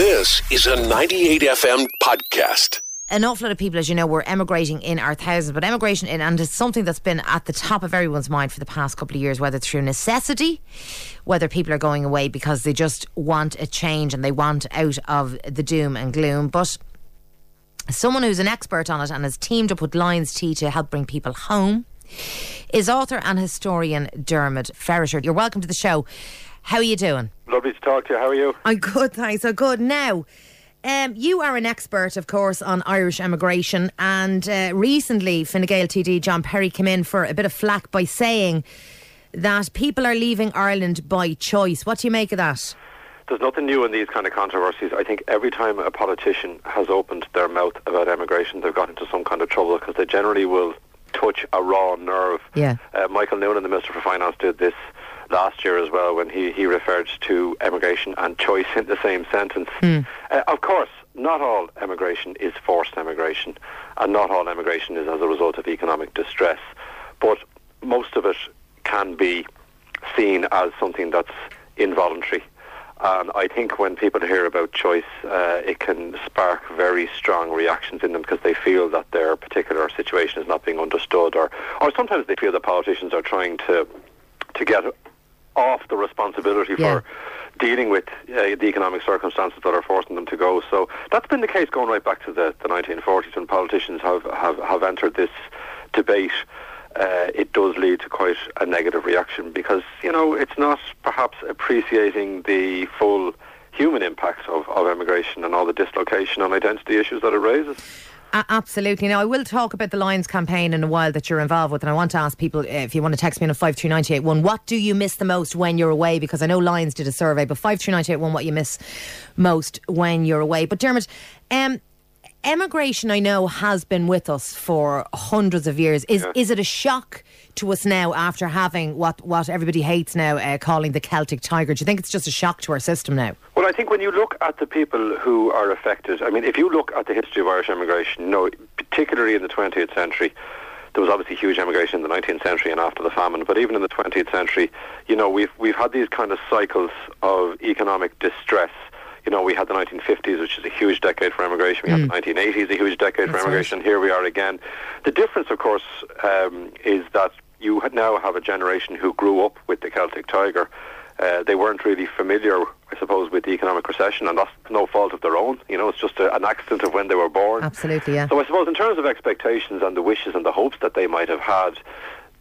This is a 98 FM podcast. an awful lot of people, as you know, were emigrating in our thousands, but emigration in, and it's something that's been at the top of everyone's mind for the past couple of years, whether through necessity, whether people are going away because they just want a change and they want out of the doom and gloom. But someone who's an expert on it and has teamed up with Lyons Tea to help bring people home is author and historian Dermot Ferriter. You're welcome to the show. How are you doing? Lovely to talk to you. How are you? I'm good, thanks. I'm good. Now, um, you are an expert, of course, on Irish emigration, and uh, recently Fine Gael TD John Perry came in for a bit of flack by saying that people are leaving Ireland by choice. What do you make of that? There's nothing new in these kind of controversies. I think every time a politician has opened their mouth about emigration, they've got into some kind of trouble because they generally will touch a raw nerve. Yeah. Uh, Michael Noonan, the Minister for Finance, did this last year as well when he, he referred to emigration and choice in the same sentence. Uh, of course, not all emigration is forced emigration, and not all emigration is as a result of economic distress. But most of it can be seen as something that's involuntary. And I think when people hear about choice, uh, it can spark very strong reactions in them because they feel that their particular situation is not being understood, or, or sometimes they feel that politicians are trying to to get off the responsibility Yeah. for dealing with uh, the economic circumstances that are forcing them to go. So that's been the case going right back to the, the 1940s when politicians have, have, have entered this debate. Uh, it does lead to quite a negative reaction because, you know, it's not perhaps appreciating the full human impacts of, of emigration and all the dislocation and identity issues that it raises. A- absolutely. Now, I will talk about the Lyons campaign in a while that you're involved with, and I want to ask people uh, if you want to text me on 53981, what do you miss the most when you're away? Because I know Lyons did a survey, but 53981, what you miss most when you're away. But Dermot, um, emigration, I know, has been with us for hundreds of years. Is Yeah. is it a shock to us now after having what, what everybody hates now, uh, calling the Celtic Tiger? Do you think it's just a shock to our system now? Well, I think when you look at the people who are affected, I mean, if you look at the history of Irish emigration, know, particularly in the 20th century, there was obviously huge emigration in the 19th century and after the famine, but even in the 20th century, you know, we've we've had these kind of cycles of economic distress. You know, we had the 1950s, which is a huge decade for immigration. We had the 1980s, a huge decade That's for right. emigration. Here we are again. The difference, of course, um, is that you now have a generation who grew up with the Celtic Tiger. Uh, they weren't really familiar, I suppose, with the economic recession, and that's no fault of their own. You know, it's just a, an accident of when they were born. Absolutely, yeah. So I suppose in terms of expectations and the wishes and the hopes that they might have had,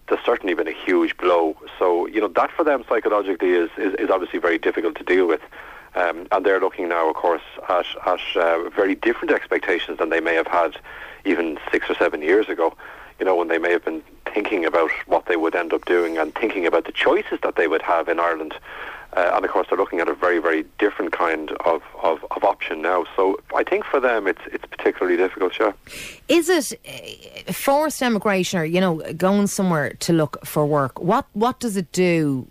there's certainly been a huge blow. So, you know, that for them psychologically is, is, is obviously very difficult to deal with. Um, and they're looking now, of course, at, at uh, very different expectations than they may have had even six or seven years ago. You know, when they may have been thinking about what they would end up doing and thinking about the choices that they would have in Ireland. Uh, and of course, they're looking at a very, very different kind of, of, of option now. So I think for them, it's it's particularly difficult. Yeah. Is it uh, forced emigration or, you know, going somewhere to look for work? What what does it do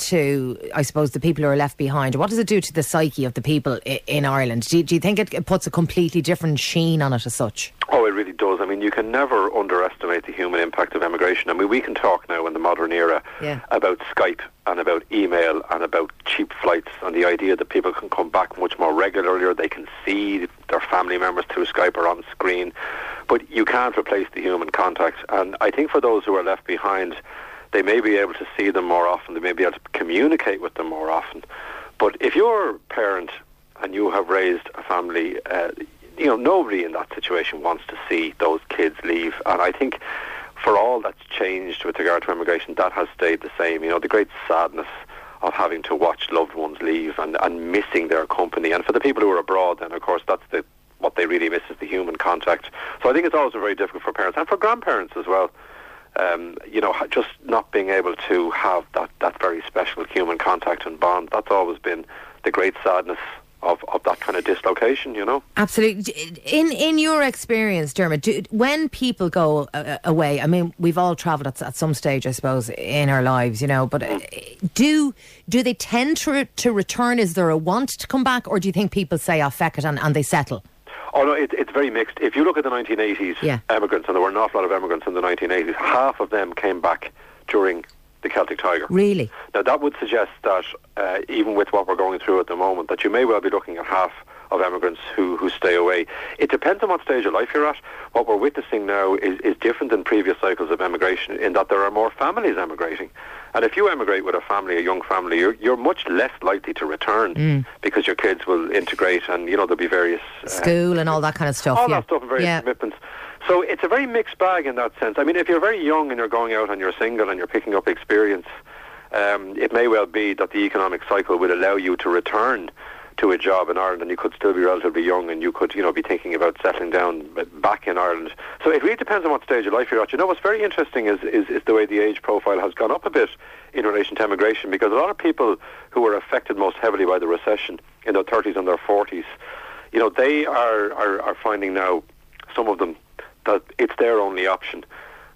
to, I suppose, the people who are left behind? What does it do to the psyche of the people i- in Ireland? Do you, do you think it, it puts a completely different sheen on it as such? Oh, it really does. I mean, you can never underestimate the human impact of emigration. I mean, we can talk now in the modern era Yeah. about Skype and about email and about cheap flights and the idea that people can come back much more regularly or they can see their family members through Skype or on screen. But you can't replace the human contact. And I think for those who are left behind, they may be able to see them more often. They may be able to communicate with them more often. But if you're a parent and you have raised a family, uh, you know, nobody in that situation wants to see those kids leave. And I think for all that's changed with regard to immigration, that has stayed the same. You know, the great sadness of having to watch loved ones leave and, and missing their company. And for the people who are abroad, then, of course, that's the what they really miss is the human contact. So I think it's also very difficult for parents and for grandparents as well. Um, you know, just not being able to have that, that very special human contact and bond. That's always been the great sadness of, of that kind of dislocation, you know. Absolutely. In in your experience, Dermot, do, when people go uh, away, I mean, we've all travelled at, at some stage, I suppose, in our lives, you know. But uh, do do they tend to re- to return? Is there a want to come back, or do you think people say, "Oh, feck it," and, and they settle? Oh no, it, it's very mixed. If you look at the 1980s Yeah. immigrants, and there were an awful lot of immigrants in the 1980s, half of them came back during the Celtic Tiger. Really? Now that would suggest that uh, even with what we're going through at the moment, that you may well be looking at half of emigrants who, who stay away. It depends on what stage of life you're at. What we're witnessing now is, is different than previous cycles of emigration in that there are more families emigrating. And if you emigrate with a family, a young family, you're, you're much less likely to return Mm. because your kids will integrate and, you know, there'll be various... uh, School and all that kind of stuff. all yeah. that stuff and various yeah. commitments. So it's a very mixed bag in that sense. I mean, if you're very young and you're going out and you're single and you're picking up experience, um, it may well be that the economic cycle will allow you to return to a job in Ireland and you could still be relatively young and you could, you know, be thinking about settling down back in Ireland. So it really depends on what stage of life you're at. You know, what's very interesting is, is, is the way the age profile has gone up a bit in relation to emigration because a lot of people who were affected most heavily by the recession in their 30s and their 40s, you know, they are, are, are finding now, some of them, that it's their only option.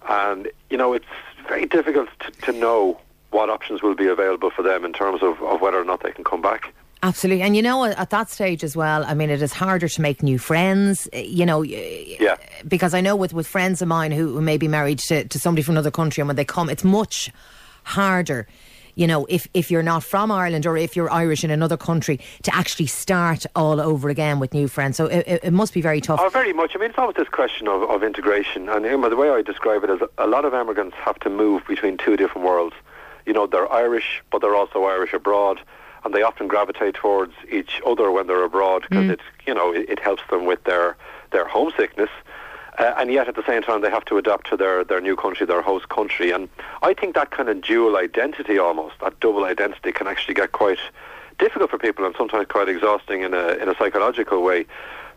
And, you know, it's very difficult to, to know what options will be available for them in terms of, of whether or not they can come back. Absolutely. And you know, at that stage as well, I mean, it is harder to make new friends, eh, you know, yeah. because I know with, with friends of mine who, who may be married to, to somebody from another country and when they come, it's much harder you know, if, if you're not from Ireland or if you're Irish in another country, to actually start all over again with new friends. So it, it must be very tough. Oh, very much. I mean, it's always this question of, of integration. And the way I describe it is a lot of immigrants have to move between two different worlds. You know, they're Irish, but they're also Irish abroad. And they often gravitate towards each other when they're abroad because mm. it, you know, it, it helps them with their, their homesickness. Uh, and yet at the same time they have to adapt to their, their new country, their host country. And I think that kind of dual identity almost, that double identity can actually get quite difficult for people and sometimes quite exhausting in a, in a psychological way.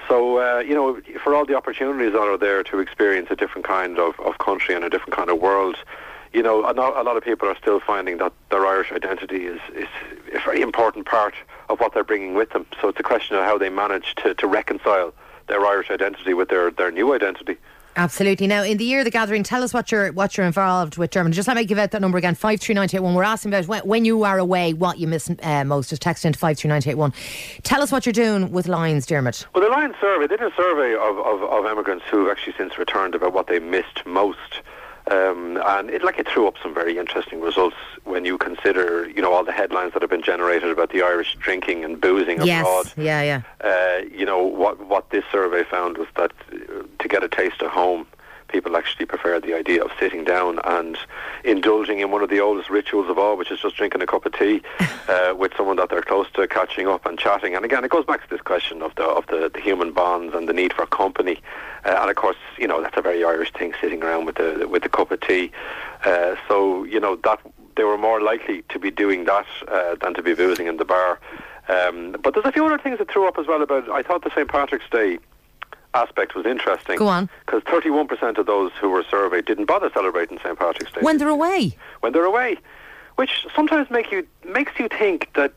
So, uh, you know, for all the opportunities that are there to experience a different kind of, of country and a different kind of world, you know, a lot of people are still finding that their Irish identity is, is a very important part of what they're bringing with them. So it's a question of how they manage to, to reconcile their Irish identity with their, their new identity. Absolutely. Now, in the year of the gathering, tell us what you're what you're involved with Dermot. Just let me give out that number again: five three nine eight one. We're asking about when, when, you are away, what you miss uh, most. Just text into five three nine eight one. Tell us what you're doing with Lyons, Dermot. Well, the Lyons survey they did a survey of, of, of immigrants who've actually since returned about what they missed most. Um, and it like it threw up some very interesting results when you consider, you know, all the headlines that have been generated about the Irish drinking and boozing yes. abroad. Yeah, yeah. Uh, you know what what this survey found was that uh, to get a taste of home, people actually prefer the idea of sitting down and indulging in one of the oldest rituals of all, which is just drinking a cup of tea uh, with someone that they're close to, catching up and chatting. And again, it goes back to this question of the of the, the human bonds and the need for company. Uh, and of course, you know that's a very Irish thing, sitting around with the with the cup of tea. Uh, so you know that they were more likely to be doing that uh, than to be boozing in the bar. Um, but there's a few other things that threw up as well about. I thought the St Patrick's Day aspect was interesting. Go on. Because 31% of those who were surveyed didn't bother celebrating St Patrick's Day. When they're away. When they're away, which sometimes make you makes you think that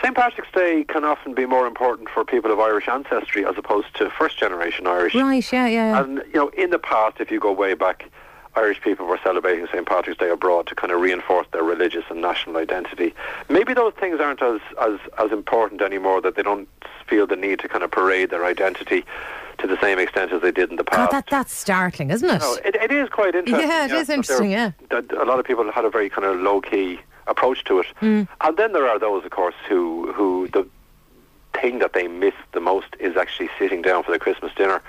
St Patrick's Day can often be more important for people of Irish ancestry as opposed to first generation Irish. Right. Yeah. Yeah. yeah. And you know, in the past, if you go way back. Irish people were celebrating St. Patrick's Day abroad to kind of reinforce their religious and national identity. Maybe those things aren't as, as, as important anymore, that they don't feel the need to kind of parade their identity to the same extent as they did in the past. That, that's startling, isn't it? No, it, it is quite interesting. Yeah, it yeah, is interesting, yeah. A lot of people had a very kind of low-key approach to it. Mm. And then there are those, of course, who, who the thing that they miss the most is actually sitting down for the Christmas dinner.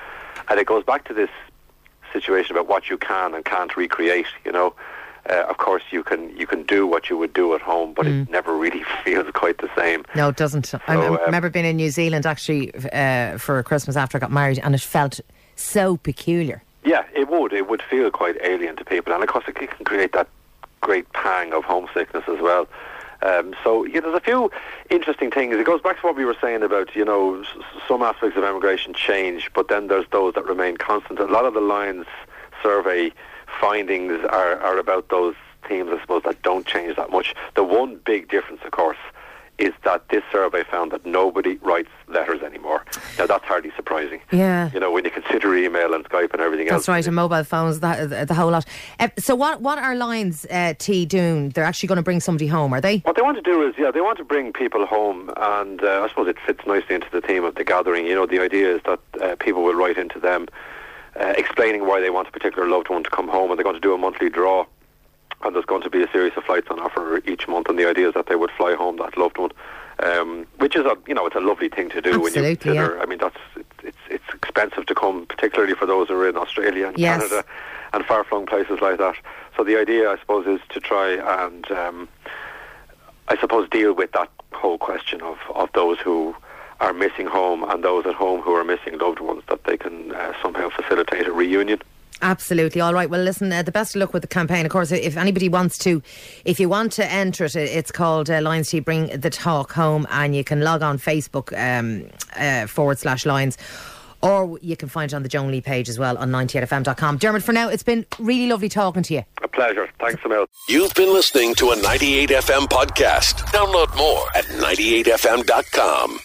And it goes back to this situation about what you can and can't recreate. You know, uh, of course you can you can do what you would do at home, but mm. it never really feels quite the same. No, it doesn't. So, I um, remember being in New Zealand actually uh, for Christmas after I got married, and it felt so peculiar. Yeah, it would. It would feel quite alien to people, and of course it can create that great pang of homesickness as well. Um, so yeah, there's a few interesting things. It goes back to what we were saying about you know s- some aspects of immigration change, but then there's those that remain constant. A lot of the Lyons survey findings are, are about those themes, I suppose, that don't change that much. The one big difference, of course, is that this survey found that nobody writes letters anymore. Now that's hardly surprising. Yeah. You know, when you consider email and Skype and everything That's else. That's right, and mobile phones, the, the whole lot. Uh, so what what are Lyons uh, Tea doing? They're actually going to bring somebody home, are they? What they want to do is, yeah, they want to bring people home, and uh, I suppose it fits nicely into the theme of the gathering. You know, the idea is that uh, people will write into them uh, explaining why they want a particular loved one to come home, and they're going to do a monthly draw and there's going to be a series of flights on offer each month. And the idea is that they would fly home that loved one, um, which is a you know it's a lovely thing to do when you Absolutely, consider. yeah. I mean, that's it's it's expensive to come, particularly for those who are in Australia and Yes. Canada and far flung places like that. So the idea, I suppose, is to try and um, I suppose deal with that whole question of, of those who are missing home and those at home who are missing loved ones that they can uh, somehow facilitate a reunion. Absolutely. All right. Well, listen, uh, the best of luck with the campaign. Of course, if anybody wants to, if you want to enter it, it's called uh, Lyons to Bring the Talk Home, and you can log on Facebook um, uh, forward slash Lyons. Or you can find it on the Joan Lee page as well on 98fm.com. Dermot, for now, it's been really lovely talking to you. A pleasure. Thanks, Emil. You've been listening to a 98FM podcast. Download more at 98fm.com.